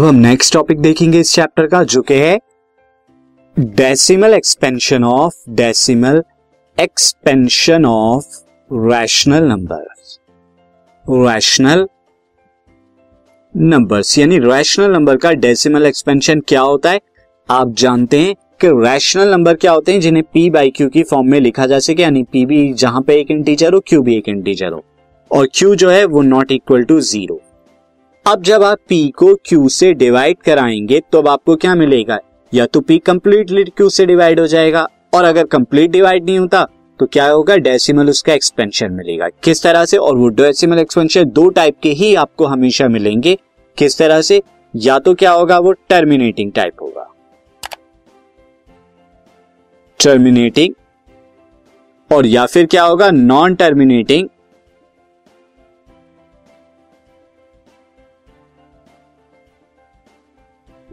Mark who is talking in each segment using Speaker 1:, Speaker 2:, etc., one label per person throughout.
Speaker 1: अब हम next topic देखेंगे इस चैप्टर का, जो कि है decimal expansion of decimal expansion of rational number rational numbers यानी रैशनल नंबर का डेसिमल एक्सपेंशन क्या होता है? आप जानते हैं कि रैशनल नंबर क्या होते हैं, जिन्हें पी बाई क्यू की फॉर्म में लिखा जा सके, यानी पी भी जहाँ पे एक इंटीजर हो क्यू भी एक इंटीजर हो। और क्यू जो है, वो नॉट इक्वल टू ज़ीरो अब जब आप पी को क्यू से डिवाइड कराएँगे तो अब आपको क्या मिलेगा? या तो पी कंप्लीटली क्यू से डिवाइड हो जाएगा, और अगर कंप्लीट डिवाइड नहीं होता तो क्या होगा? डेसिमल उसका एक्सपेंशन मिलेगा। किस तरह से? और वो डेसिमल एक्सपेंशन दो टाइप के ही आपको हमेशा मिलेंगे। किस तरह से? या तो क्या होगा? वो टर्मिनेटिंग टाइप होगा। टर्मिनेटिंग और या फिर क्या होगा? नॉन टर्मिनेटिंग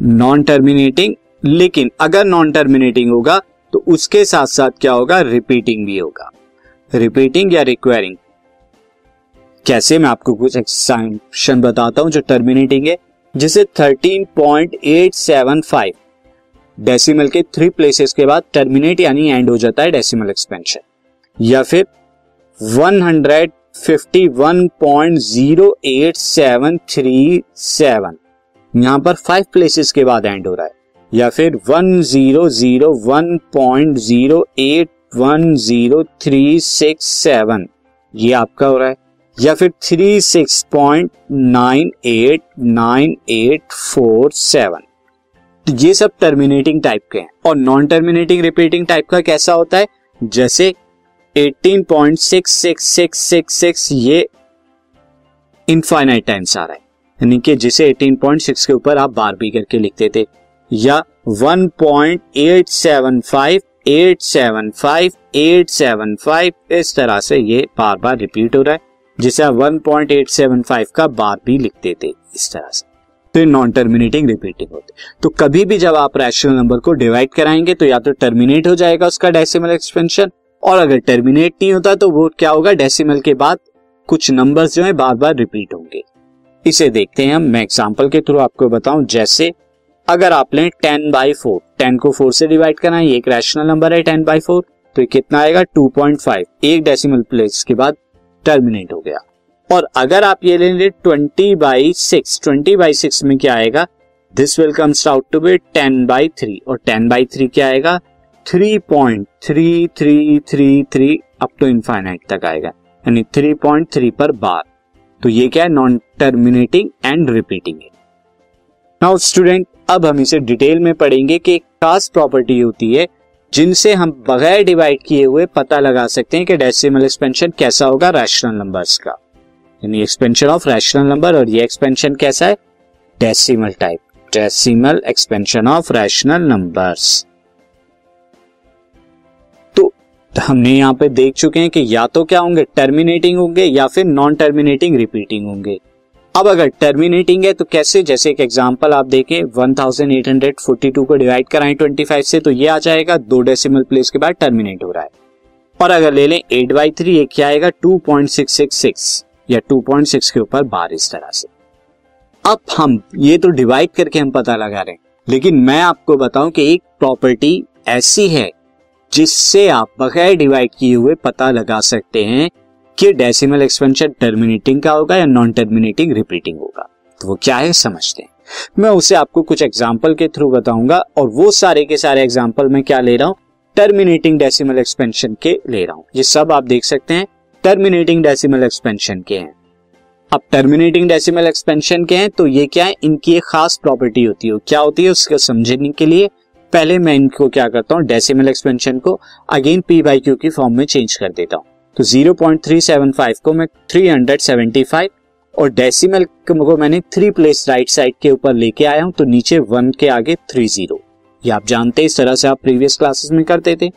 Speaker 1: नॉन टर्मिनेटिंग लेकिन अगर नॉन टर्मिनेटिंग होगा तो उसके साथ साथ क्या होगा? रिपीटिंग भी होगा। रिपीटिंग या रिक्वायरिंग कैसे मैं आपको कुछ एक्सटेंशन बताता हूँ जो टर्मिनेटिंग है? जिसे 13.875 डेसिमल के थ्री प्लेसेस के बाद टर्मिनेट यानी एंड हो जाता है डेसिमल एक्सपेंशन या फिर 151.08737 यहाँ पर फाइव प्लेसेस के बाद एंड हो रहा है। या फिर one zero zero one point zero eight one zero three six seven ये आपका हो रहा है। या फिर three six point nine eight nine eight four seven तो ये सब टर्मिनेटिंग टाइप के हैं। और नॉन टर्मिनेटिंग रिपीटिंग टाइप का कैसा होता है? जैसे 18.66666 ये इनफाइनाइट टाइम्स आ रहा है। यानी कि जिसे 18.6 के ऊपर आप बार भी करके लिखते थे, या 1.875 875 875 इस तरह से ये बार बार रिपीट हो रहा है, जिसे आप 1.875 का बार भी लिखते थे, इस तरह से। तो नॉन टर्मिनेटिंग रिपीटिंग होते तो कभी भी जब आप रैशनल नंबर को डिवाइड कराएँगे तो या तो टर्मिनेट हो जाएगा उसका डेसिमल एक्सपेंशन और अगर टर्मिनेट नहीं होता तो वो क्या होगा? डेसिमल के बाद कुछ नंबर्स जो है बार बार रिपीट होंगे। इसे देखते हैं हम। मैं एग्ज़ाम्पल के थ्रू आपको बताऊँ, जैसे अगर आप लें टेन बाई फोर, टेन को फोर से डिवाइड करना है एक रैशनल नंबर है टेन बाई फोर तो ये कितना आएगा? Two point five. एक डेसिमल प्लेस के बाद टर्मिनेट हो गया। और अगर आप ये लेंगे twenty by six, twenty by six में क्या आएगा? This will comes out to be ten by three. और टेन बाई थ्री क्या आएगा? Three point three three three three up to infinite तक आएगा। यानी थ्री पॉइंट थ्री पर बार। तो ये क्या है? नॉन टर्मिनेटिंग एंड रिपीटिंग है नाउ स्टूडेंट अब हम इसे डिटेल में पढ़ेंगे कि एक खास प्रॉपर्टी होती है, जिनसे हम बगैर डिवाइड किए हुए पता लगा सकते हैं कि डेसिमल एक्सपेंशन कैसा होगा रैशनल नंबर्स का। यानी एक्सपेंशन ऑफ़ रैशनल नंबर और ये एक्सपेंशन कैसा है? Decimal type decimal expansion of rational numbers हमने यहाँ पे देख चुके हैं कि या तो क्या होंगे टर्मिनेटिंग होंगे या फिर नॉन टर्मिनेटिंग रिपीटिंग होंगे। अब अगर टर्मिनेटिंग है तो कैसे, जैसे एक एग्जांपल आप देखें 1842 को डिवाइड कराएँ 25 से तो ये आ जाएगा, दो डेसिमल प्लेस के बाद टर्मिनेट हो रहा है। और अगर ले लें एट बाई थ्री क्या आएगा 2.666 या 2.6 के ऊपर बार इस तरह से। अब हम ये तो डिवाइड करके हम पता लगा रहे हैं, लेकिन मैं आपको बताऊँ कि एक प्रॉपर्टी ऐसी है जिससे आप बगैर डिवाइड किए हुए पता लगा सकते हैं कि डेसिमल एक्सपेंशन टर्मिनेटिंग का होगा या नॉन टर्मिनेटिंग रिपीटिंग होगा। तो वो क्या है, समझते हैं। मैं उसे आपको कुछ एग्ज़ाम्पल के थ्रू बताऊँगा और वो सारे के सारे एग्ज़ाम्पल मैं क्या ले रहा हूँ? टर्मिनेटिंग डेसिमल एक्सपेंशन के ले रहा हूँ। ये सब आप देख सकते हैं टर्मिनेटिंग डेसिमल एक्सपेंशन के हैं। अब टर्मिनेटिंग डेसिमल एक्सपेंशन के हैं तो ये क्या है? इनकी एक खास प्रॉपर्टी होती है। क्या होती है? उसको समझने के लिए पहले मैं इनको क्या करता हूँ डेसिमल एक्सपेंशन को अगेन पी बाई क्यू की फॉर्म में चेंज कर देता हूँ। तो 0.375 को मैं 375 और डेसिमल को मैंने थ्री प्लेस राइट साइड के ऊपर लेके आया हूँ तो नीचे वन के आगे थ्री ज़ीरो ये आप जानते हैं, इस तरह से आप प्रीवियस क्लासेस में करते थे।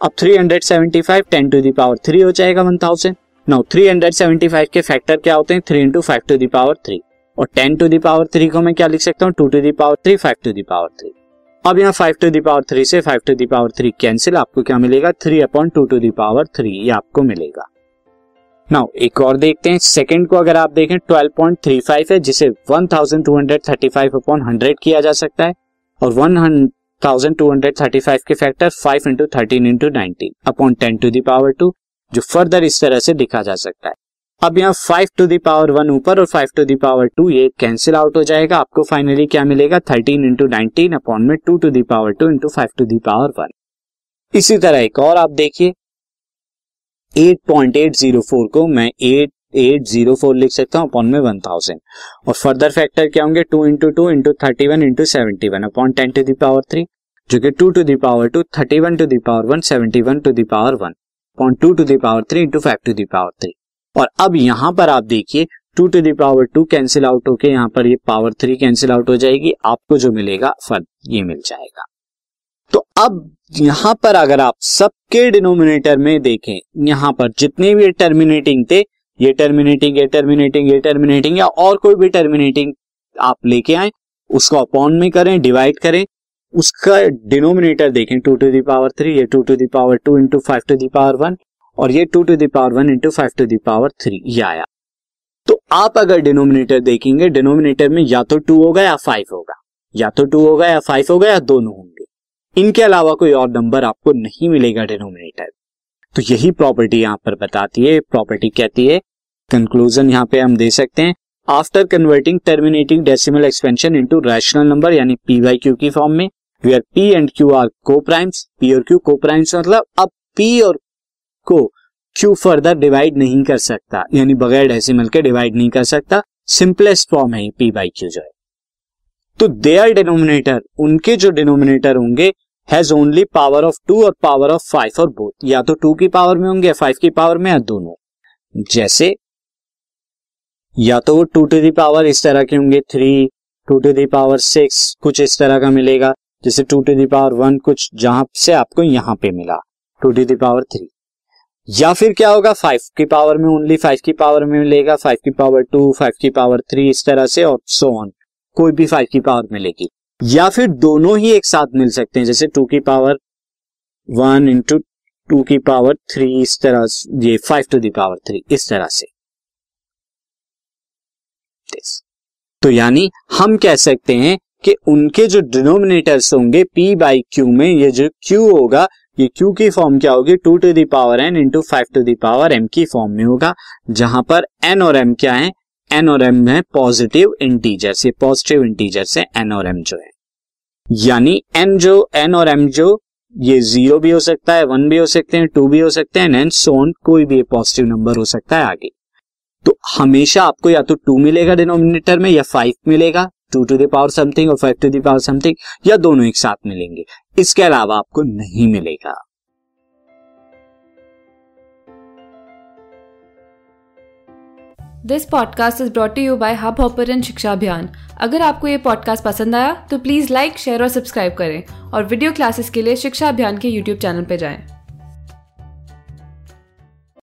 Speaker 1: अब 375 10 टू दावर थ्री हो जाएगा 1000 नाउ 375 के फैक्टर क्या होते हैं? Three into five to the power three और 10 टू दावर थ्री को मैं क्या लिख सकता हूँ? Two to the power three five to the power three अब यहाँ five to the power three से five to the power three cancel आपको क्या मिलेगा? Three upon two to the power three ये आपको मिलेगा। नाउ एक और देखते हैं। सेकंड को अगर आप देखें 12.35 है, जिसे 1235 अपॉन 100 किया जा सकता है, और 1235 के factor 5 into thirteen into nineteen upon ten to the power two जो फर्दर इस तरह से लिखा जा सकता है। अब यहाँ फाइव टू दावर वन ऊपर और 5 टू दावर टू ये कैंसिल आउट हो जाएगा आपको फाइनली क्या मिलेगा 13 इंटू नाइनटीन अपॉन में 2 to the power two into five to the power one इसी तरह एक और आप देखिए 8.804 को मैं 8804 लिख सकता हूँ अपॉन में 1000 और फर्दर फैक्टर क्या होंगे 2 into two into thirty one into seventy one upon ten to the power three जो कि 2 to the power two thirty one to the power one seventy one to the power one upon two to the power three into five to the power three और अब यहाँ पर आप देखिए two to the power two cancel out होके यहाँ पर ये पावर थ्री कैंसिल आउट हो जाएगी, आपको जो मिलेगा फर्द ये मिल जाएगा। तो अब यहाँ पर अगर आप सबके डिनोमिनेटर में देखें, यहाँ पर जितने भी टर्मिनेटिंग थे, ये टर्मिनेटिंग ये टर्मिनेटिंग ये टर्मिनेटिंग या और कोई भी टर्मिनेटिंग आप लेके आए, उसको अपॉन में करें डिवाइड करें, उसका डिनोमिनेटर देखें two to the power three ये two to the power two into five to the power one और ये two to the power one into five to the power three, ये आया। तो आप अगर डिनोमिनेटर देखेंगे, डिनोमिनेटर में या तो टू होगा या फाइव होगा। या तो टू होगा या फाइव होगा या दोनों होंगे। इनके अलावा कोई और नंबर आपको नहीं मिलेगा डिनोमिनेटर। तो यही प्रॉपर्टी यहाँ पर बताती है, प्रॉपर्टी कहती है कंक्लूजन यहाँ पे हम दे सकते हैं। After converting terminating decimal expansion into rational number यानी पी वाई क्यू की फॉर्म में where P and Q are coprimes P और क्यू को प्राइम्स मतलब अब पी और को क्यू फर्दर डिवाइड नहीं कर सकता? यानी बगैर डेसिमल के डिवाइड नहीं कर सकता। सिंपलेस्ट फॉर्म है पी बाई क्यू जो है। तो देयर डिनोमिनेटर उनके जो डिनोमिनेटर होंगे has only power of two और पावर ऑफ़ फाइव और बोथ या तो टू की पावर में होंगे फाइव की पावर में, या दोनों। जैसे, या तो वो टू टू दावर इस तरह के होंगे three two to the power six कुछ इस तरह का मिलेगा। जैसे two to the power one कुछ जहाँ से आपको यहाँ पे मिला। Two to the power three या फिर क्या होगा फाइव की पावर में ओनली फाइव की पावर में मिलेगा फाइव की पावर टू फाइव की पावर थ्री इस तरह से और सो ऑन कोई भी फाइव की पावर मिलेगी। या फिर दोनों ही एक साथ मिल सकते हैं, जैसे टू की पावर वन इंटू टू की पावर थ्री इस तरह ये फाइव टू दावर थ्री इस तरह से। तो यानी हम कह सकते हैं कि उनके जो डिनोमिनेटर्स होंगे पी बाई क्यू में ये जो क्यू होगा ये क्यू की फॉर्म क्या होगी? Two to the power N into five to the power M की फॉर्म में होगा, जहाँ पर एन और एम क्या है? एन और एम है पॉजिटिव इंटीजर से पॉजिटिव इंटीजर से एन और एम जो है। यानी एन जो एन और एम जो, ये ज़ीरो भी हो सकता है वन भी हो सकते हैं टू भी हो सकते हैं एंड सोन कोई भी पॉजिटिव नंबर हो सकता है आगे। तो हमेशा आपको या तो टू मिलेगा डिनोमिनेटर में या फाइव मिलेगा। Two to the power something और five to the power something या दोनों एक साथ मिलेंगे। इसके अलावा आपको नहीं मिलेगा।
Speaker 2: This podcast is brought you by hub Shiksha Abhiyan अगर आपको ये पॉडकास्ट पसंद आया तो प्लीज़ लाइक शेयर और सब्सक्राइब करें। और वीडियो क्लासेस के लिए शिक्षा अभियान के यूट्यूब चैनल पर जाएँ।